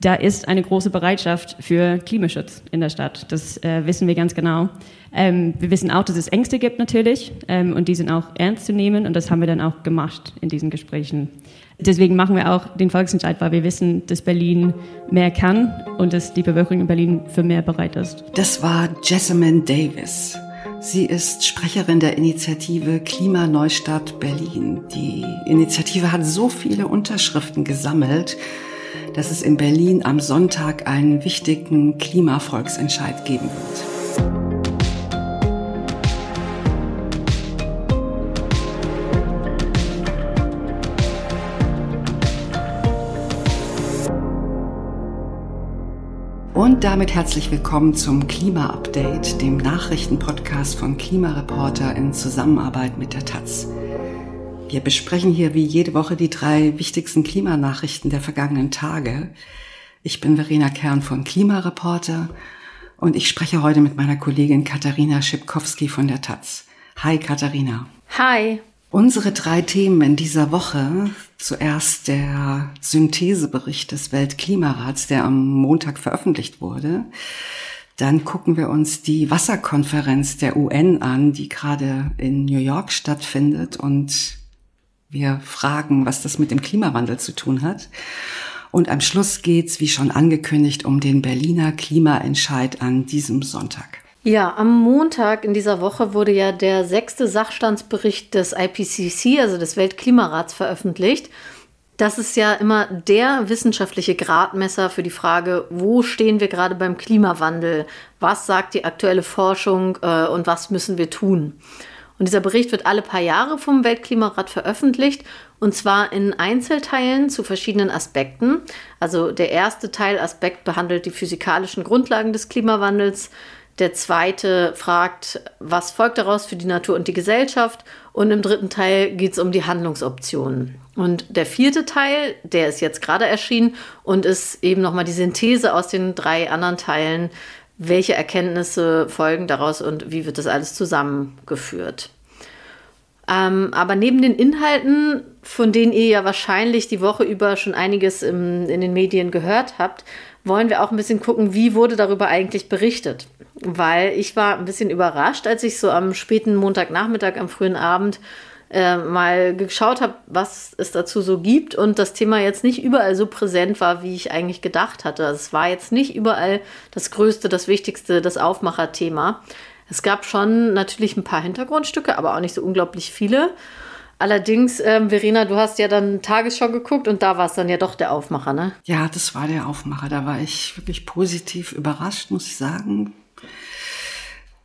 da ist eine große Bereitschaft für Klimaschutz in der Stadt. Das äh, wissen wir ganz genau. Ähm, wir wissen auch, dass es Ängste gibt natürlich ähm, und die sind auch ernst zu nehmen und das haben wir dann auch gemacht in diesen Gesprächen. Deswegen machen wir auch den Volksentscheid, weil wir wissen, dass Berlin mehr kann und dass die Bevölkerung in Berlin für mehr bereit ist. Das war Jessamine Davis. Sie ist Sprecherin der Initiative Klimaneustadt Berlin. Die Initiative hat so viele Unterschriften gesammelt, dass es in Berlin am Sonntag einen wichtigen Klimavolksentscheid geben wird. Und damit herzlich willkommen zum Klima-Update, dem Nachrichtenpodcast von Klimareporter in Zusammenarbeit mit der Taz. Wir besprechen hier wie jede Woche die drei wichtigsten Klimanachrichten der vergangenen Tage. Ich bin Verena Kern von Klimareporter und ich spreche heute mit meiner Kollegin Katharina Schipkowski von der Taz. Hi Katharina. Hi. Unsere drei Themen in dieser Woche. Zuerst der Synthesebericht des Weltklimarats, der am Montag veröffentlicht wurde. Dann gucken wir uns die Wasserkonferenz der UN an, die gerade in New York stattfindet. Und wir fragen, was das mit dem Klimawandel zu tun hat. Und am Schluss geht's, wie schon angekündigt, um den Berliner Klimaentscheid an diesem Sonntag. Ja, am Montag in dieser Woche wurde ja der sechste Sachstandsbericht des IPCC, also des Weltklimarats, veröffentlicht. Das ist ja immer der wissenschaftliche Gradmesser für die Frage, wo stehen wir gerade beim Klimawandel? Was sagt die aktuelle Forschung äh, und was müssen wir tun? Und dieser Bericht wird alle paar Jahre vom Weltklimarat veröffentlicht und zwar in Einzelteilen zu verschiedenen Aspekten. Also der erste Teilaspekt behandelt die physikalischen Grundlagen des Klimawandels. Der zweite fragt, was folgt daraus für die Natur und die Gesellschaft. Und im dritten Teil geht es um die Handlungsoptionen. Und der vierte Teil, der ist jetzt gerade erschienen und ist eben nochmal die Synthese aus den drei anderen Teilen. Welche Erkenntnisse folgen daraus und wie wird das alles zusammengeführt? Ähm, aber neben den Inhalten, von denen ihr ja wahrscheinlich die Woche über schon einiges im, in den Medien gehört habt, wollen wir auch ein bisschen gucken, wie wurde darüber eigentlich berichtet weil ich war ein bisschen überrascht, als ich so am späten Montagnachmittag, am frühen Abend äh, mal geschaut habe, was es dazu so gibt und das Thema jetzt nicht überall so präsent war, wie ich eigentlich gedacht hatte. Also es war jetzt nicht überall das Größte, das Wichtigste, das Aufmacherthema. Es gab schon natürlich ein paar Hintergrundstücke, aber auch nicht so unglaublich viele. Allerdings, ähm, Verena, du hast ja dann Tagesschau geguckt und da war es dann ja doch der Aufmacher, ne? Ja, das war der Aufmacher. Da war ich wirklich positiv überrascht, muss ich sagen.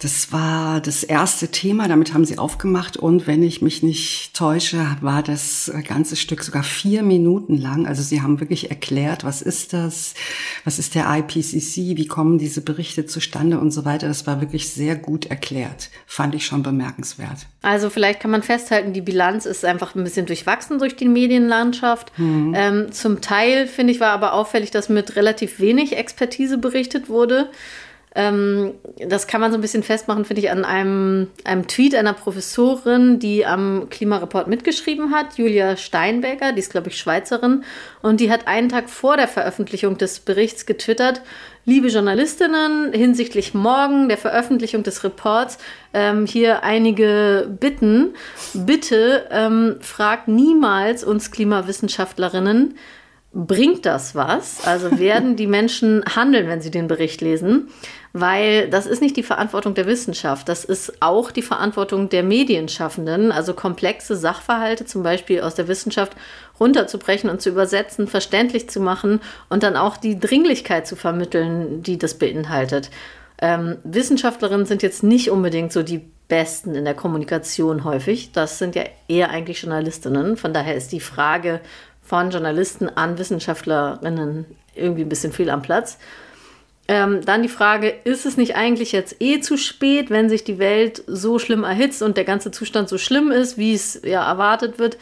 Das war das erste Thema, damit haben sie aufgemacht und wenn ich mich nicht täusche, war das ganze Stück sogar vier Minuten lang. Also sie haben wirklich erklärt, was ist das, was ist der IPCC, wie kommen diese Berichte zustande und so weiter. Das war wirklich sehr gut erklärt, fand ich schon bemerkenswert. Also vielleicht kann man festhalten, die Bilanz ist einfach ein bisschen durchwachsen durch die Medienlandschaft. Mhm. Ähm, zum Teil finde ich war aber auffällig, dass mit relativ wenig Expertise berichtet wurde. Ähm, das kann man so ein bisschen festmachen, finde ich, an einem, einem Tweet einer Professorin, die am Klimareport mitgeschrieben hat, Julia Steinberger, die ist, glaube ich, Schweizerin, und die hat einen Tag vor der Veröffentlichung des Berichts getwittert, Liebe Journalistinnen, hinsichtlich morgen der Veröffentlichung des Reports ähm, hier einige Bitten. Bitte ähm, fragt niemals uns Klimawissenschaftlerinnen, bringt das was? Also werden die Menschen handeln, wenn sie den Bericht lesen? Weil das ist nicht die Verantwortung der Wissenschaft, das ist auch die Verantwortung der Medienschaffenden, also komplexe Sachverhalte zum Beispiel aus der Wissenschaft runterzubrechen und zu übersetzen, verständlich zu machen und dann auch die Dringlichkeit zu vermitteln, die das beinhaltet. Ähm, Wissenschaftlerinnen sind jetzt nicht unbedingt so die Besten in der Kommunikation häufig. Das sind ja eher eigentlich Journalistinnen. Von daher ist die Frage, von Journalisten an Wissenschaftlerinnen irgendwie ein bisschen fehl am Platz. Ähm, dann die Frage, ist es nicht eigentlich jetzt eh zu spät, wenn sich die Welt so schlimm erhitzt und der ganze Zustand so schlimm ist, wie es ja erwartet wird?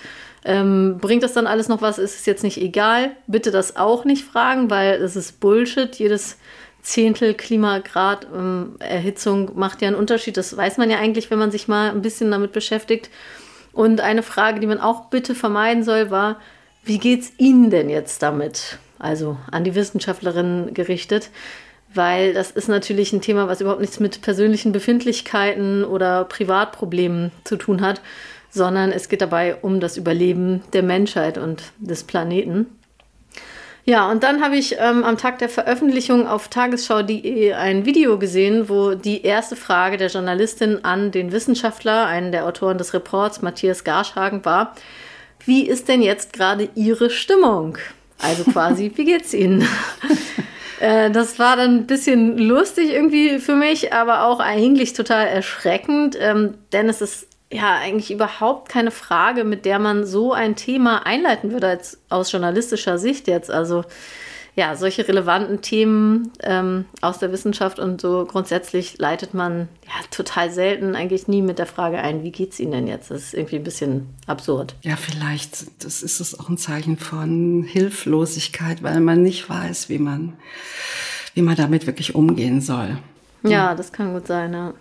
Ähm, bringt das dann alles noch was? Ist es jetzt nicht egal? Bitte das auch nicht fragen, weil es ist Bullshit. Jedes Zehntel Klimagrad ähm, Erhitzung macht ja einen Unterschied. Das weiß man ja eigentlich, wenn man sich mal ein bisschen damit beschäftigt. Und eine Frage, die man auch bitte vermeiden soll, war, wie geht's Ihnen denn jetzt damit? also an die Wissenschaftlerinnen gerichtet, weil das ist natürlich ein Thema, was überhaupt nichts mit persönlichen Befindlichkeiten oder Privatproblemen zu tun hat, sondern es geht dabei um das Überleben der Menschheit und des Planeten. Ja, und dann habe ich ähm, am Tag der Veröffentlichung auf tagesschau.de ein Video gesehen, wo die erste Frage der Journalistin an den Wissenschaftler, einen der Autoren des Reports, Matthias Garschhagen, war, wie ist denn jetzt gerade Ihre Stimmung? Also quasi, wie geht's Ihnen? Äh, das war dann ein bisschen lustig irgendwie für mich, aber auch eigentlich total erschreckend, ähm, denn es ist ja eigentlich überhaupt keine Frage, mit der man so ein Thema einleiten würde als aus journalistischer Sicht jetzt. Also ja, solche relevanten Themen ähm, aus der Wissenschaft und so grundsätzlich leitet man ja total selten, eigentlich nie mit der Frage ein, wie geht's Ihnen denn jetzt? Das ist irgendwie ein bisschen absurd. Ja, vielleicht, das ist es auch ein Zeichen von Hilflosigkeit, weil man nicht weiß, wie man, wie man damit wirklich umgehen soll. Ja, das kann gut sein, ja.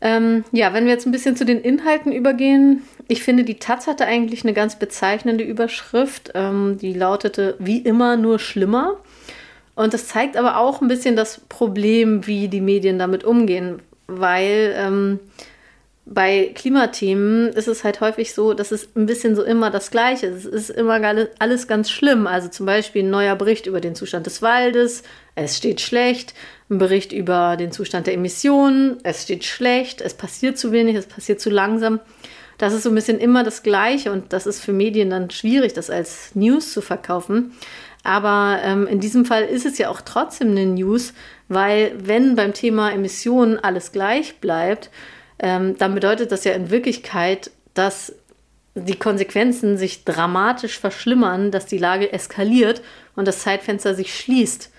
Ähm, ja, wenn wir jetzt ein bisschen zu den Inhalten übergehen. Ich finde, die Taz hatte eigentlich eine ganz bezeichnende Überschrift. Ähm, die lautete wie immer nur schlimmer. Und das zeigt aber auch ein bisschen das Problem, wie die Medien damit umgehen. Weil ähm, bei Klimathemen ist es halt häufig so, dass es ein bisschen so immer das Gleiche ist. Es ist immer alles ganz schlimm. Also zum Beispiel ein neuer Bericht über den Zustand des Waldes. Es steht schlecht ein Bericht über den Zustand der Emissionen, es steht schlecht, es passiert zu wenig, es passiert zu langsam. Das ist so ein bisschen immer das Gleiche und das ist für Medien dann schwierig, das als News zu verkaufen. Aber ähm, in diesem Fall ist es ja auch trotzdem eine News, weil wenn beim Thema Emissionen alles gleich bleibt, ähm, dann bedeutet das ja in Wirklichkeit, dass die Konsequenzen sich dramatisch verschlimmern, dass die Lage eskaliert und das Zeitfenster sich schließt.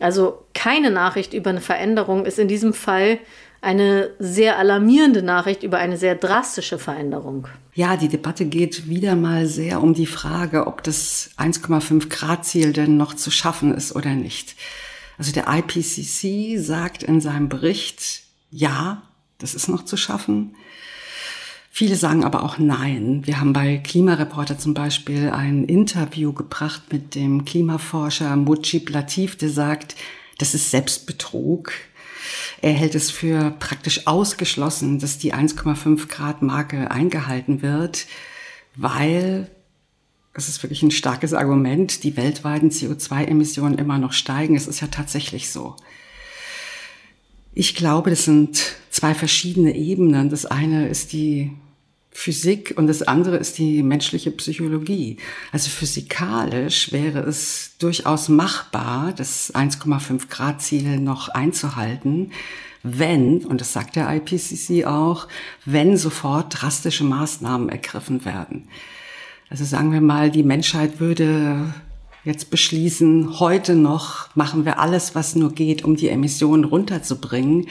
Also keine Nachricht über eine Veränderung ist in diesem Fall eine sehr alarmierende Nachricht über eine sehr drastische Veränderung. Ja, die Debatte geht wieder mal sehr um die Frage, ob das 1,5 Grad Ziel denn noch zu schaffen ist oder nicht. Also der IPCC sagt in seinem Bericht, ja, das ist noch zu schaffen. Viele sagen aber auch nein. Wir haben bei Klimareporter zum Beispiel ein Interview gebracht mit dem Klimaforscher Mujib Latif, der sagt, das ist Selbstbetrug. Er hält es für praktisch ausgeschlossen, dass die 1,5 Grad Marke eingehalten wird, weil es ist wirklich ein starkes Argument, die weltweiten CO2-Emissionen immer noch steigen. Es ist ja tatsächlich so. Ich glaube, das sind zwei verschiedene Ebenen. Das eine ist die Physik und das andere ist die menschliche Psychologie. Also physikalisch wäre es durchaus machbar, das 1,5 Grad Ziel noch einzuhalten, wenn, und das sagt der IPCC auch, wenn sofort drastische Maßnahmen ergriffen werden. Also sagen wir mal, die Menschheit würde jetzt beschließen, heute noch machen wir alles, was nur geht, um die Emissionen runterzubringen,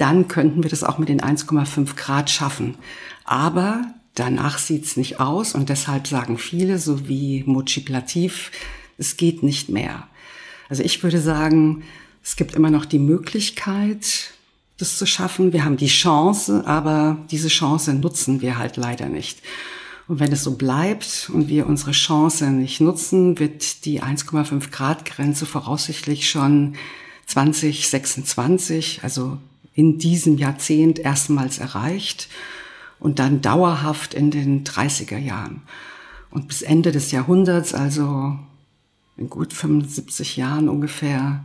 dann könnten wir das auch mit den 1,5 Grad schaffen. Aber danach sieht's nicht aus und deshalb sagen viele, so wie Mochiplativ, es geht nicht mehr. Also ich würde sagen, es gibt immer noch die Möglichkeit, das zu schaffen. Wir haben die Chance, aber diese Chance nutzen wir halt leider nicht. Und wenn es so bleibt und wir unsere Chance nicht nutzen, wird die 1,5 Grad Grenze voraussichtlich schon 2026, also in diesem Jahrzehnt erstmals erreicht und dann dauerhaft in den 30er Jahren. Und bis Ende des Jahrhunderts, also in gut 75 Jahren ungefähr,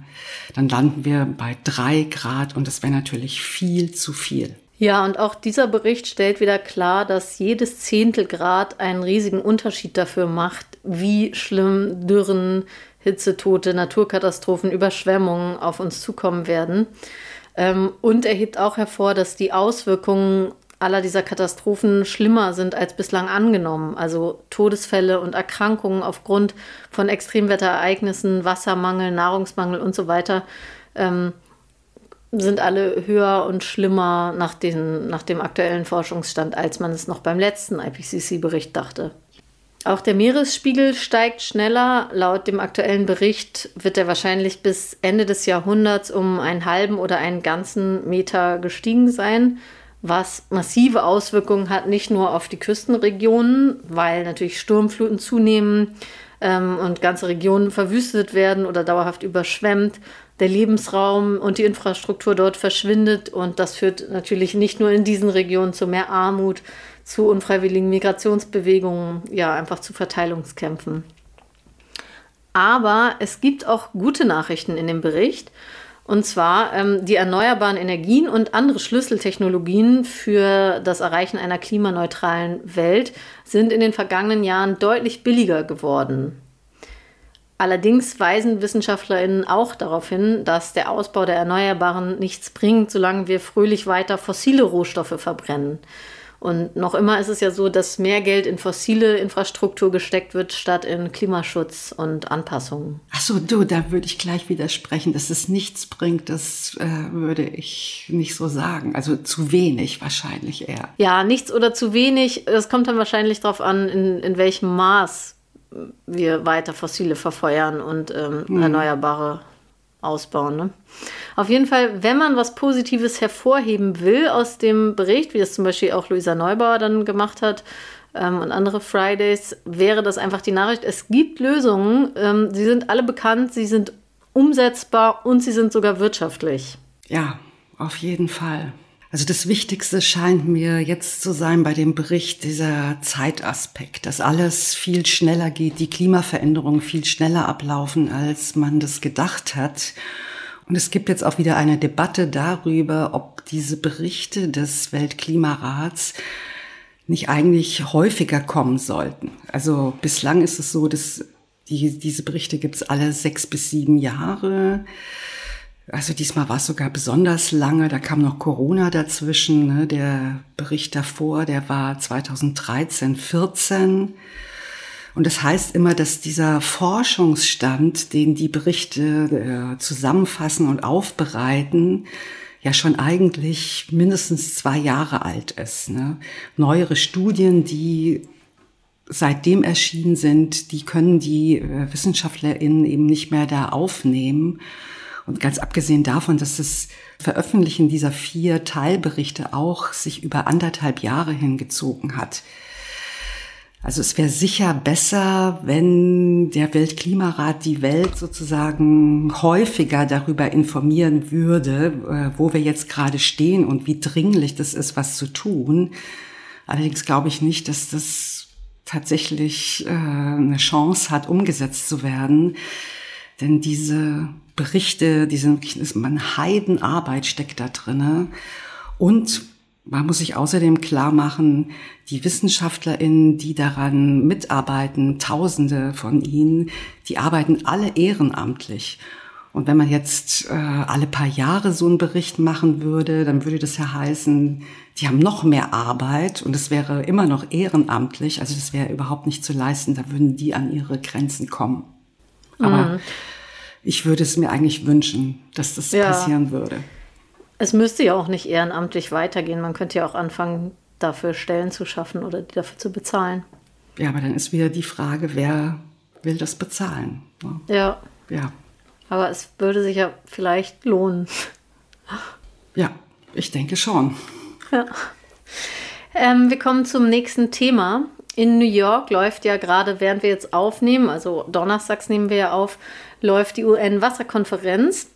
dann landen wir bei drei Grad und das wäre natürlich viel zu viel. Ja, und auch dieser Bericht stellt wieder klar, dass jedes Zehntelgrad einen riesigen Unterschied dafür macht, wie schlimm Dürren, Hitzetote, Naturkatastrophen, Überschwemmungen auf uns zukommen werden. Ähm, und er hebt auch hervor, dass die Auswirkungen aller dieser Katastrophen schlimmer sind als bislang angenommen. Also Todesfälle und Erkrankungen aufgrund von Extremwetterereignissen, Wassermangel, Nahrungsmangel und so weiter ähm, sind alle höher und schlimmer nach, den, nach dem aktuellen Forschungsstand, als man es noch beim letzten IPCC-Bericht dachte. Auch der Meeresspiegel steigt schneller. Laut dem aktuellen Bericht wird er wahrscheinlich bis Ende des Jahrhunderts um einen halben oder einen ganzen Meter gestiegen sein was massive Auswirkungen hat, nicht nur auf die Küstenregionen, weil natürlich Sturmfluten zunehmen, ähm, und ganze Regionen verwüstet werden oder dauerhaft überschwemmt. Der Lebensraum und die Infrastruktur dort verschwindet und das führt natürlich nicht nur in diesen Regionen zu mehr Armut, zu unfreiwilligen Migrationsbewegungen, ja, einfach zu Verteilungskämpfen. Aber es gibt auch gute Nachrichten in dem Bericht. Und zwar ähm, die erneuerbaren Energien und andere Schlüsseltechnologien für das Erreichen einer klimaneutralen Welt sind in den vergangenen Jahren deutlich billiger geworden. Allerdings weisen Wissenschaftlerinnen auch darauf hin, dass der Ausbau der Erneuerbaren nichts bringt, solange wir fröhlich weiter fossile Rohstoffe verbrennen. Und noch immer ist es ja so, dass mehr Geld in fossile Infrastruktur gesteckt wird, statt in Klimaschutz und Anpassungen. Ach so, du, da würde ich gleich widersprechen, dass es nichts bringt. Das äh, würde ich nicht so sagen. Also zu wenig wahrscheinlich eher. Ja, nichts oder zu wenig. Das kommt dann wahrscheinlich darauf an, in, in welchem Maß wir weiter fossile verfeuern und ähm, hm. erneuerbare ausbauen. Ne? Auf jeden Fall, wenn man was Positives hervorheben will aus dem Bericht, wie das zum Beispiel auch Luisa Neubauer dann gemacht hat ähm, und andere Fridays, wäre das einfach die Nachricht, es gibt Lösungen, ähm, sie sind alle bekannt, sie sind umsetzbar und sie sind sogar wirtschaftlich. Ja, auf jeden Fall. Also das Wichtigste scheint mir jetzt zu sein bei dem Bericht dieser Zeitaspekt, dass alles viel schneller geht, die Klimaveränderungen viel schneller ablaufen, als man das gedacht hat. Und es gibt jetzt auch wieder eine Debatte darüber, ob diese Berichte des Weltklimarats nicht eigentlich häufiger kommen sollten. Also bislang ist es so, dass die, diese Berichte gibt es alle sechs bis sieben Jahre. Also diesmal war es sogar besonders lange, da kam noch Corona dazwischen. Ne? Der Bericht davor, der war 2013, 14. Und das heißt immer, dass dieser Forschungsstand, den die Berichte äh, zusammenfassen und aufbereiten, ja schon eigentlich mindestens zwei Jahre alt ist. Ne? Neuere Studien, die seitdem erschienen sind, die können die äh, WissenschaftlerInnen eben nicht mehr da aufnehmen. Und ganz abgesehen davon, dass das Veröffentlichen dieser vier Teilberichte auch sich über anderthalb Jahre hingezogen hat. Also es wäre sicher besser, wenn der Weltklimarat die Welt sozusagen häufiger darüber informieren würde, äh, wo wir jetzt gerade stehen und wie dringlich das ist, was zu tun. Allerdings glaube ich nicht, dass das tatsächlich äh, eine Chance hat, umgesetzt zu werden. Denn diese Berichte, diese man Heidenarbeit steckt da drinne. Und man muss sich außerdem klar machen, die WissenschaftlerInnen, die daran mitarbeiten, Tausende von ihnen, die arbeiten alle ehrenamtlich. Und wenn man jetzt äh, alle paar Jahre so einen Bericht machen würde, dann würde das ja heißen, die haben noch mehr Arbeit und es wäre immer noch ehrenamtlich. Also das wäre überhaupt nicht zu leisten. Da würden die an ihre Grenzen kommen. Aber mhm ich würde es mir eigentlich wünschen, dass das ja. passieren würde. Es müsste ja auch nicht ehrenamtlich weitergehen. Man könnte ja auch anfangen, dafür Stellen zu schaffen oder die dafür zu bezahlen. Ja, aber dann ist wieder die Frage, wer will das bezahlen? Ne? Ja. Ja. Aber es würde sich ja vielleicht lohnen. Ja, ich denke schon. Ja. Ähm, wir kommen zum nächsten Thema. In New York läuft ja gerade, während wir jetzt aufnehmen, also donnerstags nehmen wir ja auf, läuft die UN-Wasserkonferenz.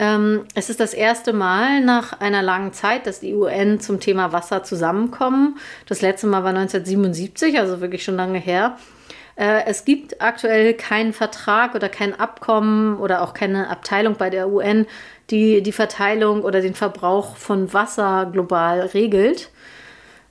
Ähm, es ist das erste Mal nach einer langen Zeit, dass die UN zum Thema Wasser zusammenkommen. Das letzte Mal war 1977, also wirklich schon lange her. Äh, es gibt aktuell keinen Vertrag oder kein Abkommen oder auch keine Abteilung bei der UN, die die Verteilung oder den Verbrauch von Wasser global regelt.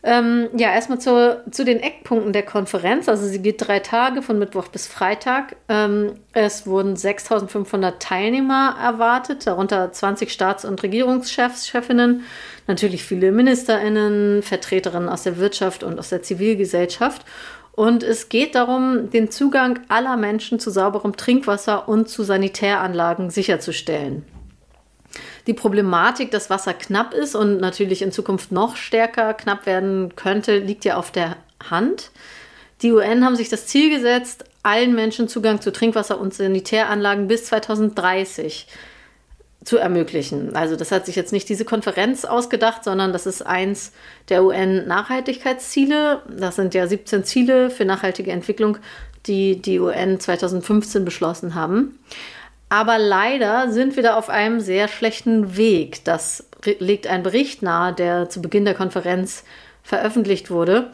Ähm, ja, erstmal zu, zu den Eckpunkten der Konferenz. Also sie geht drei Tage von Mittwoch bis Freitag. Ähm, es wurden 6500 Teilnehmer erwartet, darunter 20 Staats- und Regierungschefs, Chefinnen, natürlich viele Ministerinnen, Vertreterinnen aus der Wirtschaft und aus der Zivilgesellschaft. Und es geht darum, den Zugang aller Menschen zu sauberem Trinkwasser und zu Sanitäranlagen sicherzustellen die Problematik, dass Wasser knapp ist und natürlich in Zukunft noch stärker knapp werden könnte, liegt ja auf der Hand. Die UN haben sich das Ziel gesetzt, allen Menschen Zugang zu Trinkwasser und Sanitäranlagen bis 2030 zu ermöglichen. Also das hat sich jetzt nicht diese Konferenz ausgedacht, sondern das ist eins der UN-Nachhaltigkeitsziele. Das sind ja 17 Ziele für nachhaltige Entwicklung die die UN 2015 beschlossen haben. Aber leider sind wir da auf einem sehr schlechten Weg. Das legt ein Bericht nahe, der zu Beginn der Konferenz veröffentlicht wurde.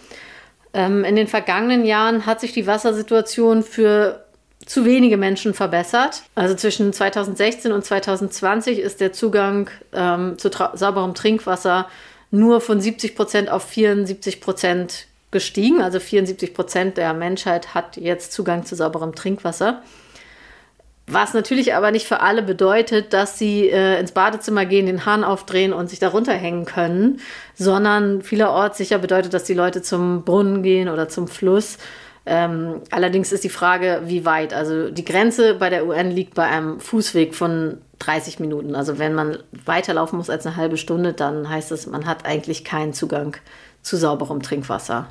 Ähm, in den vergangenen Jahren hat sich die Wassersituation für zu wenige Menschen verbessert. Also zwischen 2016 und 2020 ist der Zugang ähm, zu sauberem Trinkwasser nur von 70 Prozent auf 74 Prozent gestiegen. Also 74 Prozent der Menschheit hat jetzt Zugang zu sauberem Trinkwasser. Was natürlich aber nicht für alle bedeutet, dass sie äh, ins Badezimmer gehen, den Hahn aufdrehen und sich darunter hängen können, sondern vielerorts sicher bedeutet, dass die Leute zum Brunnen gehen oder zum Fluss. Ähm, allerdings ist die Frage, wie weit. Also die Grenze bei der UN liegt bei einem Fußweg von 30 Minuten. Also wenn man weiterlaufen muss als eine halbe Stunde, dann heißt es, man hat eigentlich keinen Zugang zu sauberem Trinkwasser.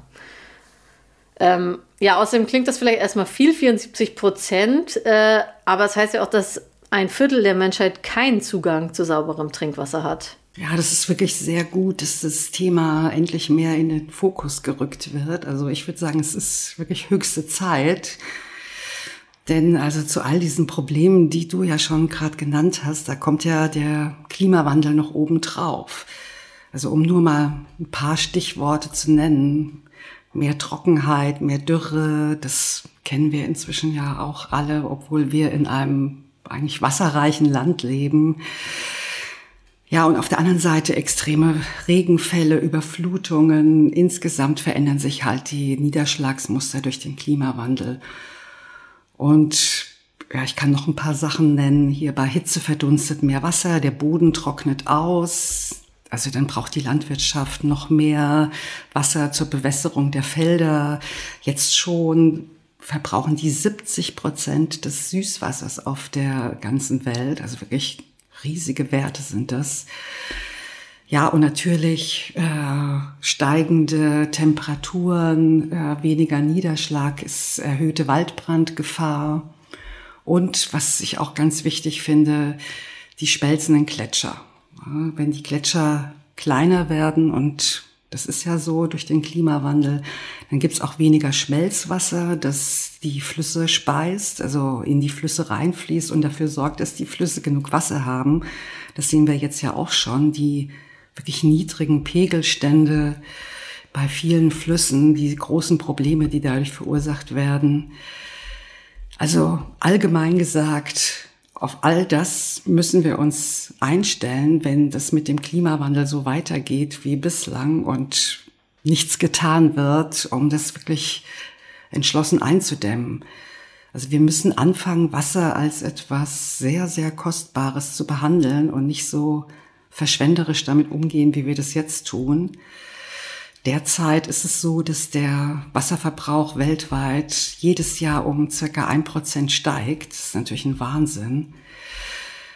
Ähm, ja, außerdem klingt das vielleicht erstmal viel, 74 Prozent, äh, aber es das heißt ja auch, dass ein Viertel der Menschheit keinen Zugang zu sauberem Trinkwasser hat. Ja, das ist wirklich sehr gut, dass das Thema endlich mehr in den Fokus gerückt wird. Also ich würde sagen, es ist wirklich höchste Zeit. Denn also zu all diesen Problemen, die du ja schon gerade genannt hast, da kommt ja der Klimawandel noch oben drauf. Also um nur mal ein paar Stichworte zu nennen mehr Trockenheit, mehr Dürre. Das kennen wir inzwischen ja auch alle, obwohl wir in einem eigentlich wasserreichen Land leben. Ja, und auf der anderen Seite extreme Regenfälle, Überflutungen. Insgesamt verändern sich halt die Niederschlagsmuster durch den Klimawandel. Und ja, ich kann noch ein paar Sachen nennen. Hier bei Hitze verdunstet mehr Wasser, der Boden trocknet aus, also dann braucht die Landwirtschaft noch mehr Wasser zur Bewässerung der Felder. Jetzt schon verbrauchen die 70 Prozent des Süßwassers auf der ganzen Welt. Also wirklich riesige Werte sind das. Ja, und natürlich äh, steigende Temperaturen, äh, weniger Niederschlag ist erhöhte Waldbrandgefahr. Und was ich auch ganz wichtig finde, die schmelzenden Gletscher. Wenn die Gletscher kleiner werden und das ist ja so durch den Klimawandel, dann gibt's auch weniger Schmelzwasser, das die Flüsse speist, also in die Flüsse reinfließt und dafür sorgt, dass die Flüsse genug Wasser haben. Das sehen wir jetzt ja auch schon, die wirklich niedrigen Pegelstände bei vielen Flüssen, die großen Probleme, die dadurch verursacht werden. Also allgemein gesagt, auf all das müssen wir uns einstellen, wenn das mit dem Klimawandel so weitergeht wie bislang und nichts getan wird, um das wirklich entschlossen einzudämmen. Also wir müssen anfangen, Wasser als etwas sehr, sehr Kostbares zu behandeln und nicht so verschwenderisch damit umgehen, wie wir das jetzt tun. Derzeit ist es so, dass der Wasserverbrauch weltweit jedes Jahr um circa ein Prozent steigt. Das ist natürlich ein Wahnsinn.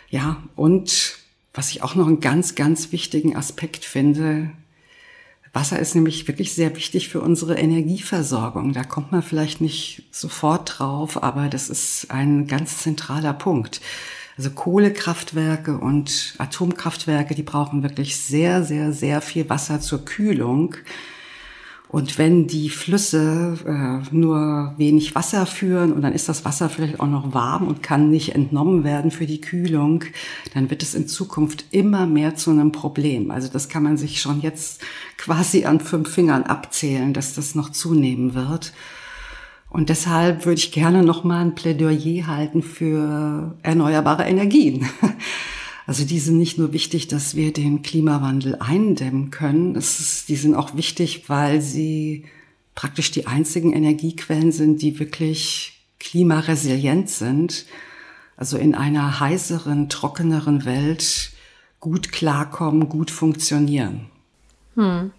Ja, und was ich auch noch einen ganz, ganz wichtigen Aspekt finde, Wasser ist nämlich wirklich sehr wichtig für unsere Energieversorgung. Da kommt man vielleicht nicht sofort drauf, aber das ist ein ganz zentraler Punkt. Also Kohlekraftwerke und Atomkraftwerke, die brauchen wirklich sehr, sehr, sehr viel Wasser zur Kühlung. Und wenn die Flüsse äh, nur wenig Wasser führen und dann ist das Wasser vielleicht auch noch warm und kann nicht entnommen werden für die Kühlung, dann wird es in Zukunft immer mehr zu einem Problem. Also das kann man sich schon jetzt quasi an fünf Fingern abzählen, dass das noch zunehmen wird. Und deshalb würde ich gerne noch mal ein Plädoyer halten für erneuerbare Energien. Also die sind nicht nur wichtig, dass wir den Klimawandel eindämmen können, ist, die sind auch wichtig, weil sie praktisch die einzigen Energiequellen sind, die wirklich klimaresilient sind. Also in einer heißeren, trockeneren Welt gut klarkommen, gut funktionieren. Hm.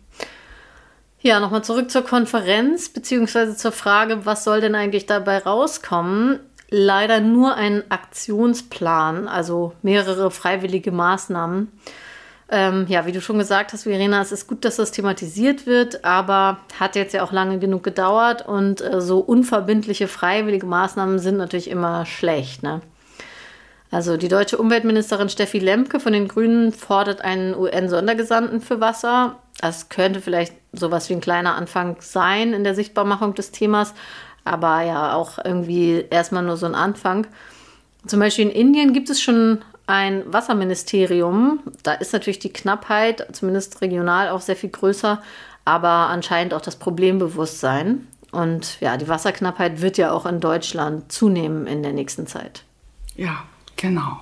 Ja, nochmal zurück zur Konferenz, beziehungsweise zur Frage, was soll denn eigentlich dabei rauskommen? Leider nur ein Aktionsplan, also mehrere freiwillige Maßnahmen. Ähm, ja, wie du schon gesagt hast, Verena, es ist gut, dass das thematisiert wird, aber hat jetzt ja auch lange genug gedauert und äh, so unverbindliche freiwillige Maßnahmen sind natürlich immer schlecht. Ne? Also die deutsche Umweltministerin Steffi Lemke von den Grünen fordert einen UN-Sondergesandten für Wasser. Das könnte vielleicht sowas wie ein kleiner Anfang sein in der Sichtbarmachung des Themas. aber ja auch irgendwie erstmal nur so ein Anfang. Zum Beispiel in Indien gibt es schon ein Wasserministerium. Da ist natürlich die Knappheit, zumindest regional, auch sehr viel größer, aber anscheinend auch das Problembewusstsein. Und ja, die Wasserknappheit wird ja auch in Deutschland zunehmen in der nächsten Zeit. Ja, genau.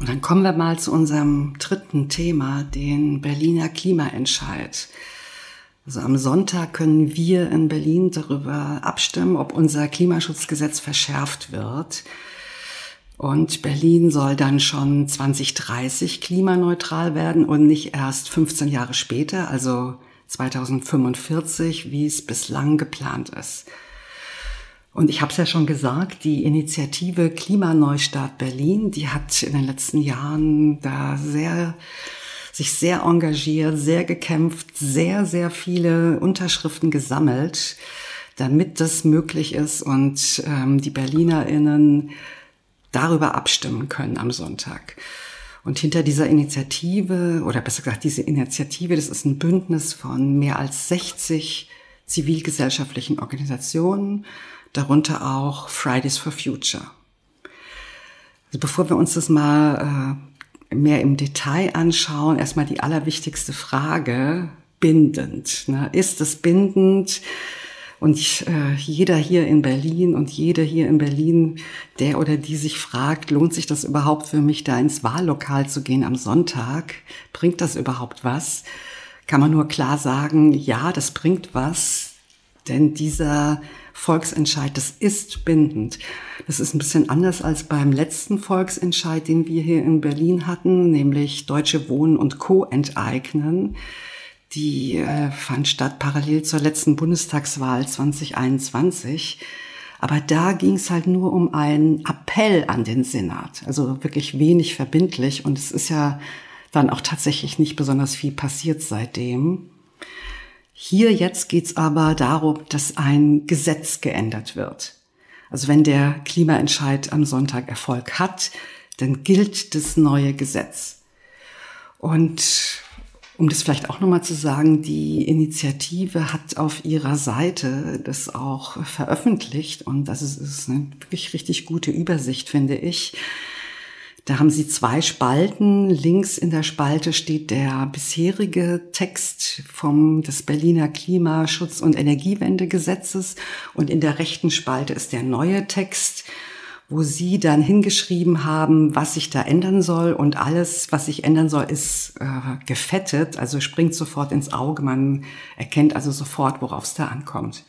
Und dann kommen wir mal zu unserem dritten Thema, den Berliner Klimaentscheid. Also am Sonntag können wir in Berlin darüber abstimmen, ob unser Klimaschutzgesetz verschärft wird. Und Berlin soll dann schon 2030 klimaneutral werden und nicht erst 15 Jahre später, also 2045, wie es bislang geplant ist. Und ich habe es ja schon gesagt, die Initiative Klimaneustart Berlin, die hat in den letzten Jahren da sehr sich sehr engagiert, sehr gekämpft, sehr, sehr viele Unterschriften gesammelt, damit das möglich ist und ähm, die BerlinerInnen darüber abstimmen können am Sonntag. Und hinter dieser Initiative, oder besser gesagt, diese Initiative, das ist ein Bündnis von mehr als 60 zivilgesellschaftlichen Organisationen, darunter auch Fridays for Future. Also bevor wir uns das mal äh, mehr im Detail anschauen, erstmal die allerwichtigste Frage, bindend. Ne? Ist es bindend? Und äh, jeder hier in Berlin und jede hier in Berlin, der oder die sich fragt, lohnt sich das überhaupt für mich, da ins Wahllokal zu gehen am Sonntag? Bringt das überhaupt was? Kann man nur klar sagen, ja, das bringt was, denn dieser Volksentscheid, das ist bindend. Das ist ein bisschen anders als beim letzten Volksentscheid, den wir hier in Berlin hatten, nämlich Deutsche Wohnen und Co. enteignen. Die äh, fand statt parallel zur letzten Bundestagswahl 2021. Aber da ging es halt nur um einen Appell an den Senat. Also wirklich wenig verbindlich. Und es ist ja dann auch tatsächlich nicht besonders viel passiert seitdem. Hier jetzt geht's aber darum, dass ein Gesetz geändert wird. Also wenn der Klimaentscheid am Sonntag Erfolg hat, dann gilt das neue Gesetz. Und um das vielleicht auch nochmal zu sagen, die Initiative hat auf ihrer Seite das auch veröffentlicht und das ist, ist eine wirklich richtig gute Übersicht, finde ich. Da haben sie zwei Spalten. Links in der Spalte steht der bisherige Text vom, des Berliner Klimaschutz- und Energiewendegesetzes und in der rechten Spalte ist der neue Text wo Sie dann hingeschrieben haben, was sich da ändern soll und alles, was sich ändern soll, ist äh, gefettet, also springt sofort ins Auge. Man erkennt also sofort, worauf es da ankommt.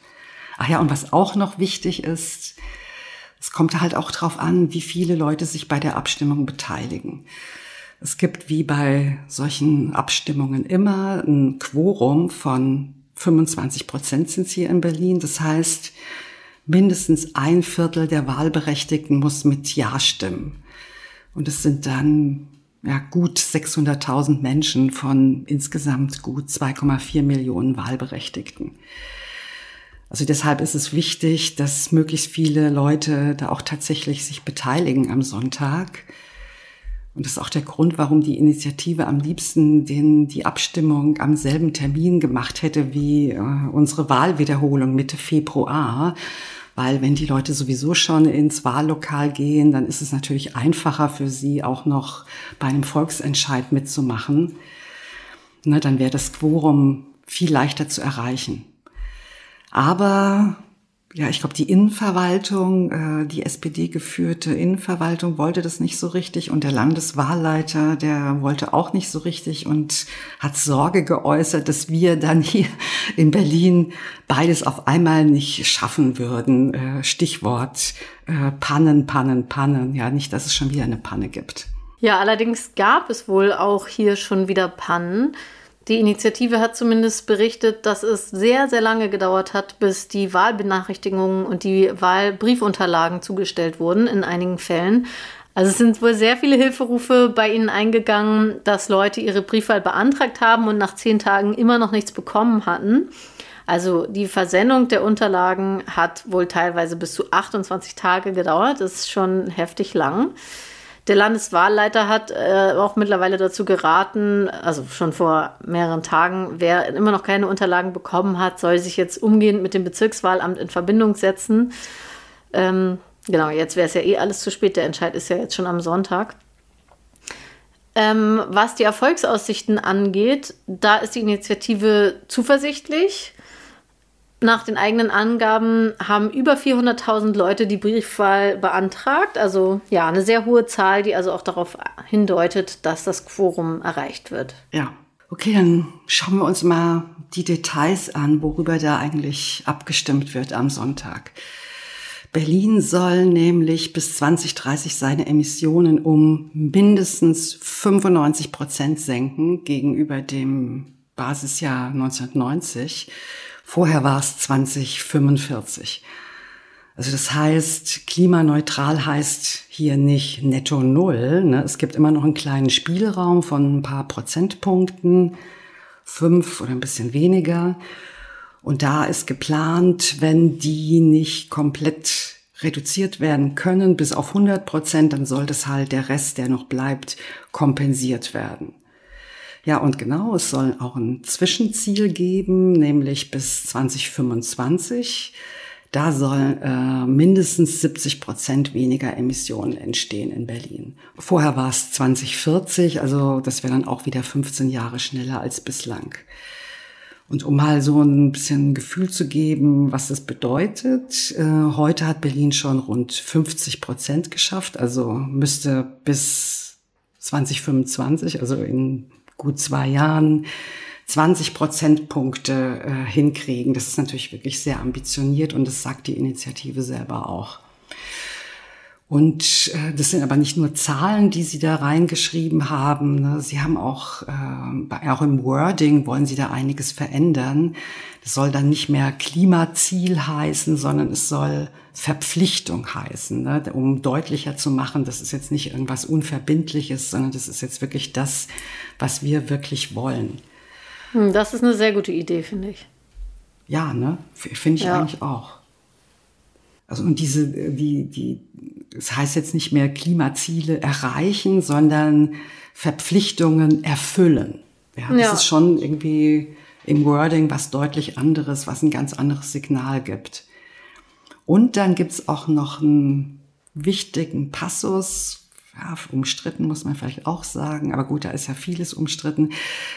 Ach ja, und was auch noch wichtig ist, es kommt halt auch drauf an, wie viele Leute sich bei der Abstimmung beteiligen. Es gibt wie bei solchen Abstimmungen immer ein Quorum von 25 Prozent sind hier in Berlin. Das heißt, mindestens ein Viertel der Wahlberechtigten muss mit Ja stimmen. Und es sind dann ja, gut 600.000 Menschen von insgesamt gut 2,4 Millionen Wahlberechtigten. Also deshalb ist es wichtig, dass möglichst viele Leute da auch tatsächlich sich beteiligen am Sonntag. Und das ist auch der Grund, warum die Initiative am liebsten den, die Abstimmung am selben Termin gemacht hätte wie äh, unsere Wahlwiederholung Mitte Februar. Weil wenn die Leute sowieso schon ins Wahllokal gehen, dann ist es natürlich einfacher für sie auch noch bei einem Volksentscheid mitzumachen. Ne, dann wäre das Quorum viel leichter zu erreichen. Aber ja, ich glaube, die Innenverwaltung, äh, die SPD-geführte Innenverwaltung wollte das nicht so richtig und der Landeswahlleiter, der wollte auch nicht so richtig und hat Sorge geäußert, dass wir dann hier in Berlin beides auf einmal nicht schaffen würden. Äh, Stichwort äh, Pannen, Pannen, Pannen. Ja, nicht, dass es schon wieder eine Panne gibt. Ja, allerdings gab es wohl auch hier schon wieder Pannen. Die Initiative hat zumindest berichtet, dass es sehr, sehr lange gedauert hat, bis die Wahlbenachrichtigungen und die Wahlbriefunterlagen zugestellt wurden in einigen Fällen. Also es sind wohl sehr viele Hilferufe bei Ihnen eingegangen, dass Leute ihre Briefwahl beantragt haben und nach zehn Tagen immer noch nichts bekommen hatten. Also die Versendung der Unterlagen hat wohl teilweise bis zu 28 Tage gedauert. Das ist schon heftig lang. Der Landeswahlleiter hat äh, auch mittlerweile dazu geraten, also schon vor mehreren Tagen, wer immer noch keine Unterlagen bekommen hat, soll sich jetzt umgehend mit dem Bezirkswahlamt in Verbindung setzen. Ähm, genau, jetzt wäre es ja eh alles zu spät. Der Entscheid ist ja jetzt schon am Sonntag. Ähm, was die Erfolgsaussichten angeht, da ist die Initiative zuversichtlich. Nach den eigenen Angaben haben über 400.000 Leute die Briefwahl beantragt. Also ja, eine sehr hohe Zahl, die also auch darauf hindeutet, dass das Quorum erreicht wird. Ja. Okay, dann schauen wir uns mal die Details an, worüber da eigentlich abgestimmt wird am Sonntag. Berlin soll nämlich bis 2030 seine Emissionen um mindestens 95 Prozent senken gegenüber dem Basisjahr 1990. Vorher war es 2045. Also das heißt, klimaneutral heißt hier nicht netto null. Ne? Es gibt immer noch einen kleinen Spielraum von ein paar Prozentpunkten, fünf oder ein bisschen weniger. Und da ist geplant, wenn die nicht komplett reduziert werden können bis auf 100 Prozent, dann soll das halt der Rest, der noch bleibt, kompensiert werden. Ja, und genau, es soll auch ein Zwischenziel geben, nämlich bis 2025. Da sollen äh, mindestens 70 Prozent weniger Emissionen entstehen in Berlin. Vorher war es 2040, also das wäre dann auch wieder 15 Jahre schneller als bislang. Und um mal so ein bisschen Gefühl zu geben, was das bedeutet, äh, heute hat Berlin schon rund 50 Prozent geschafft, also müsste bis 2025, also in gut zwei Jahren, 20 Prozentpunkte äh, hinkriegen. Das ist natürlich wirklich sehr ambitioniert und das sagt die Initiative selber auch. Und äh, das sind aber nicht nur Zahlen, die Sie da reingeschrieben haben. Ne? Sie haben auch, äh, auch im Wording wollen Sie da einiges verändern. Das soll dann nicht mehr Klimaziel heißen, sondern es soll Verpflichtung heißen, ne? um deutlicher zu machen, das ist jetzt nicht irgendwas Unverbindliches, sondern das ist jetzt wirklich das, was wir wirklich wollen. Hm, das ist eine sehr gute Idee, finde ich. Ja, ne? Finde ich ja. eigentlich auch. Also und diese, die, die, das heißt jetzt nicht mehr Klimaziele erreichen, sondern Verpflichtungen erfüllen. Ja, das ja. ist schon irgendwie im Wording was deutlich anderes, was ein ganz anderes Signal gibt. Und dann gibt's auch noch einen wichtigen Passus, ja, umstritten muss man vielleicht auch sagen, aber gut, da ist ja vieles umstritten.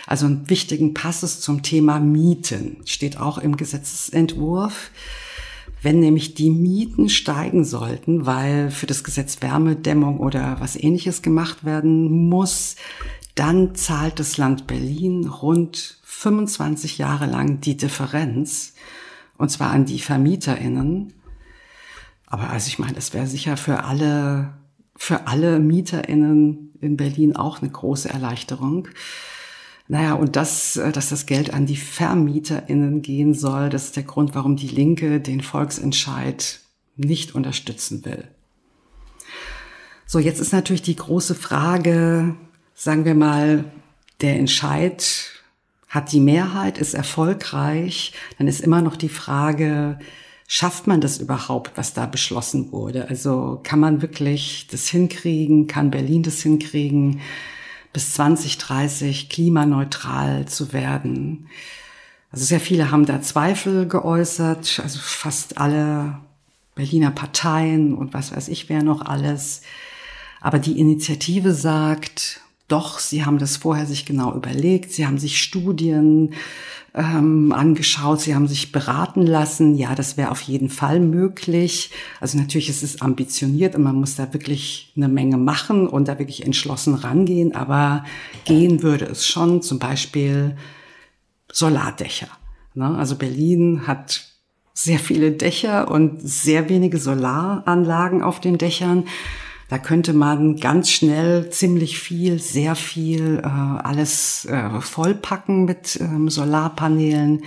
Also einen wichtigen Passus zum Thema Mieten steht auch im Gesetzesentwurf. Wenn nämlich die Mieten steigen sollten, weil für das Gesetz Wärmedämmung oder was ähnliches gemacht werden muss, dann zahlt das Land Berlin rund 25 Jahre lang die Differenz, und zwar an die VermieterInnen. Aber also ich meine, das wäre sicher für alle, für alle MieterInnen in Berlin auch eine große Erleichterung. Naja, und das, äh, dass das Geld an die VermieterInnen gehen soll, das ist der Grund, warum die Linke den Volksentscheid nicht unterstützen will. So, jetzt ist natürlich die große Frage, sagen wir mal, der Entscheid hat die Mehrheit, ist erfolgreich, dann ist immer noch die Frage, schafft man das überhaupt, was da beschlossen wurde? Also kann man wirklich das hinkriegen? Kann Berlin das hinkriegen? Bis 2030 klimaneutral zu werden. Also sehr viele haben da Zweifel geäußert, also fast alle Berliner Parteien und was weiß ich wer noch alles. Aber die Initiative sagt, doch, sie haben das vorher sich genau überlegt, sie haben sich Studien ähm, angeschaut, sie haben sich beraten lassen. Ja, das wäre auf jeden Fall möglich. Also natürlich ist es ambitioniert und man muss da wirklich eine Menge machen und da wirklich entschlossen rangehen, aber gehen würde es schon, zum Beispiel Solardächer. Ne? Also Berlin hat sehr viele Dächer und sehr wenige Solaranlagen auf den Dächern. Da könnte man ganz schnell ziemlich viel, sehr viel, äh, alles äh, vollpacken mit ähm, Solarpanelen.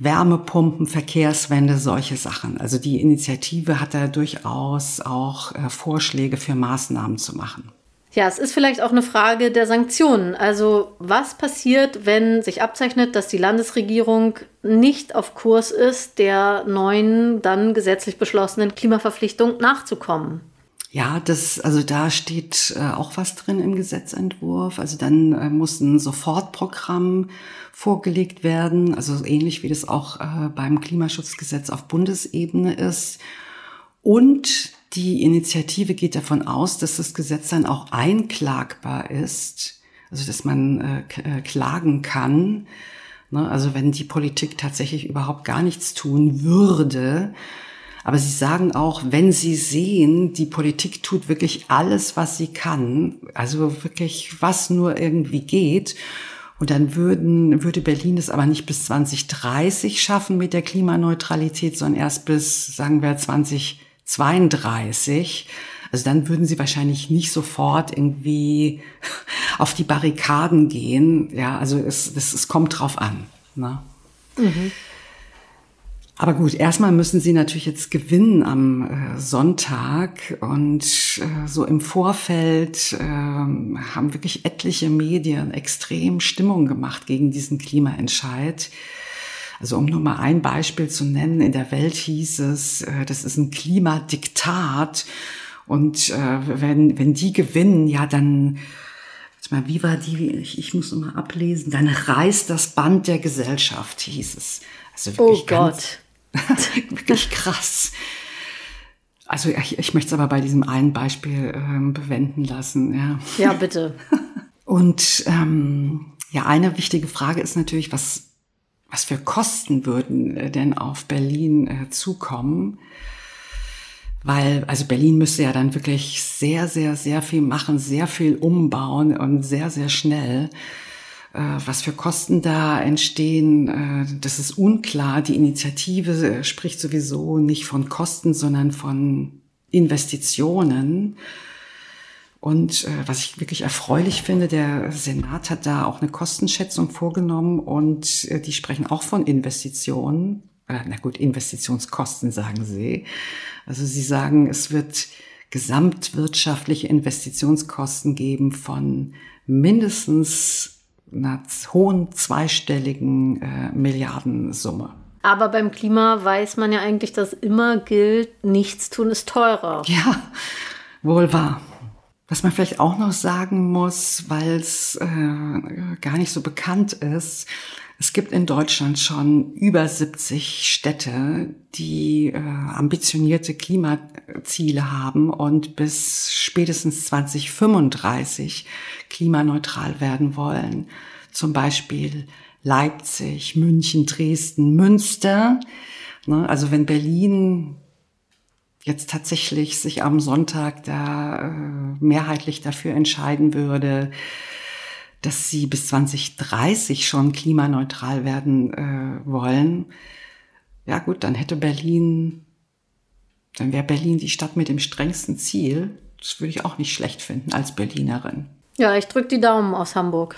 Wärmepumpen, Verkehrswende, solche Sachen. Also die Initiative hat da durchaus auch äh, Vorschläge für Maßnahmen zu machen. Ja, es ist vielleicht auch eine Frage der Sanktionen. Also was passiert, wenn sich abzeichnet, dass die Landesregierung nicht auf Kurs ist, der neuen, dann gesetzlich beschlossenen Klimaverpflichtung nachzukommen? Ja, das, also da steht äh, auch was drin im Gesetzentwurf. Also dann äh, muss ein Sofortprogramm vorgelegt werden, also ähnlich wie das auch äh, beim Klimaschutzgesetz auf Bundesebene ist. Und die Initiative geht davon aus, dass das Gesetz dann auch einklagbar ist, also dass man klagen kann. Ne? Also wenn die Politik tatsächlich überhaupt gar nichts tun würde, aber sie sagen auch, wenn sie sehen, die Politik tut wirklich alles, was sie kann, also wirklich was nur irgendwie geht, und dann würden, würde Berlin es aber nicht bis 2030 schaffen mit der Klimaneutralität, sondern erst bis, sagen wir, 2032. Also dann würden sie wahrscheinlich nicht sofort irgendwie auf die Barrikaden gehen. Ja, also es, es, es kommt drauf an. Ne? Mhm. Aber gut, erstmal müssen sie natürlich jetzt gewinnen am äh, Sonntag und äh, so im Vorfeld äh, haben wirklich etliche Medien extrem Stimmung gemacht gegen diesen Klimaentscheid. Also um nur mal ein Beispiel zu nennen, in der Welt hieß es, äh, das ist ein Klimadiktat und äh, wenn, wenn die gewinnen, ja dann mal, wie war die? Ich, ich muss noch mal ablesen. Dann reißt das Band der Gesellschaft, hieß es. Also wirklich oh Gott. Wirklich krass. Also ich, ich möchte es aber bei diesem einen Beispiel ähm, bewenden lassen. Ja, ja bitte. Und ähm, ja, eine wichtige Frage ist natürlich, was, was für Kosten würden äh, denn auf Berlin äh, zukommen? Weil, also Berlin müsste ja dann wirklich sehr, sehr, sehr viel machen, sehr viel umbauen und sehr, sehr schnell. Äh, was für Kosten da entstehen, äh, das ist unklar. Die Initiative äh, spricht sowieso nicht von Kosten, sondern von Investitionen. Und was ich wirklich erfreulich finde, der Senat hat da auch eine Kostenschätzung vorgenommen und die sprechen auch von Investitionen. Na gut, Investitionskosten sagen sie. Also sie sagen, es wird gesamtwirtschaftliche Investitionskosten geben von mindestens einer hohen zweistelligen äh, Milliardensumme. Aber beim Klima weiß man ja eigentlich, dass immer gilt, nichts tun ist teurer. Ja, wohl wahr. Was man vielleicht auch noch sagen muss, weil es äh, gar nicht so bekannt ist, es gibt in Deutschland schon über 70 Städte, die äh, ambitionierte Klimaziele haben und bis spätestens 2035 klimaneutral werden wollen. Zum Beispiel Leipzig, München, Dresden, Münster. Ne, also wenn Berlin jetzt tatsächlich sich am Sonntag da äh, mehrheitlich dafür entscheiden würde, dass sie bis 2030 schon klimaneutral werden äh, wollen, ja gut, dann hätte Berlin, dann wäre Berlin die Stadt mit dem strengsten Ziel. Das würde ich auch nicht schlecht finden als Berlinerin. Ja, ich drücke die Daumen aus Hamburg.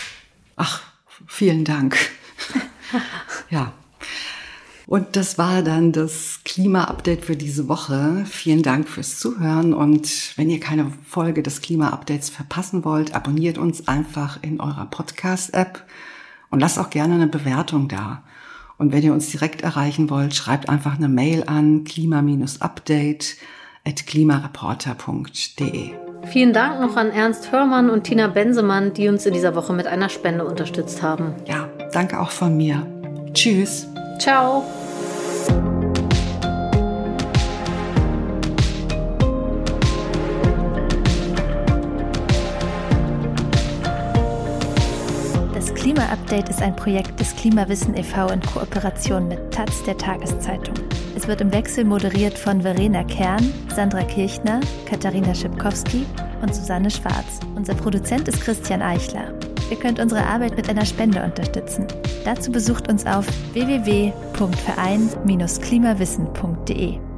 Ach, vielen Dank. ja. Und das war dann das Klima-Update für diese Woche. Vielen Dank fürs Zuhören. Und wenn ihr keine Folge des Klima-Updates verpassen wollt, abonniert uns einfach in eurer Podcast-App und lasst auch gerne eine Bewertung da. Und wenn ihr uns direkt erreichen wollt, schreibt einfach eine Mail an klima-update at klimareporter.de. Vielen Dank noch an Ernst Hörmann und Tina Bensemann, die uns in dieser Woche mit einer Spende unterstützt haben. Ja, danke auch von mir. Tschüss. Ciao. Klima-Update ist ein Projekt des Klimawissen e.V. in Kooperation mit Taz der Tageszeitung. Es wird im Wechsel moderiert von Verena Kern, Sandra Kirchner, Katharina Schipkowski und Susanne Schwarz. Unser Produzent ist Christian Eichler. Ihr könnt unsere Arbeit mit einer Spende unterstützen. Dazu besucht uns auf www.verein-klimawissen.de.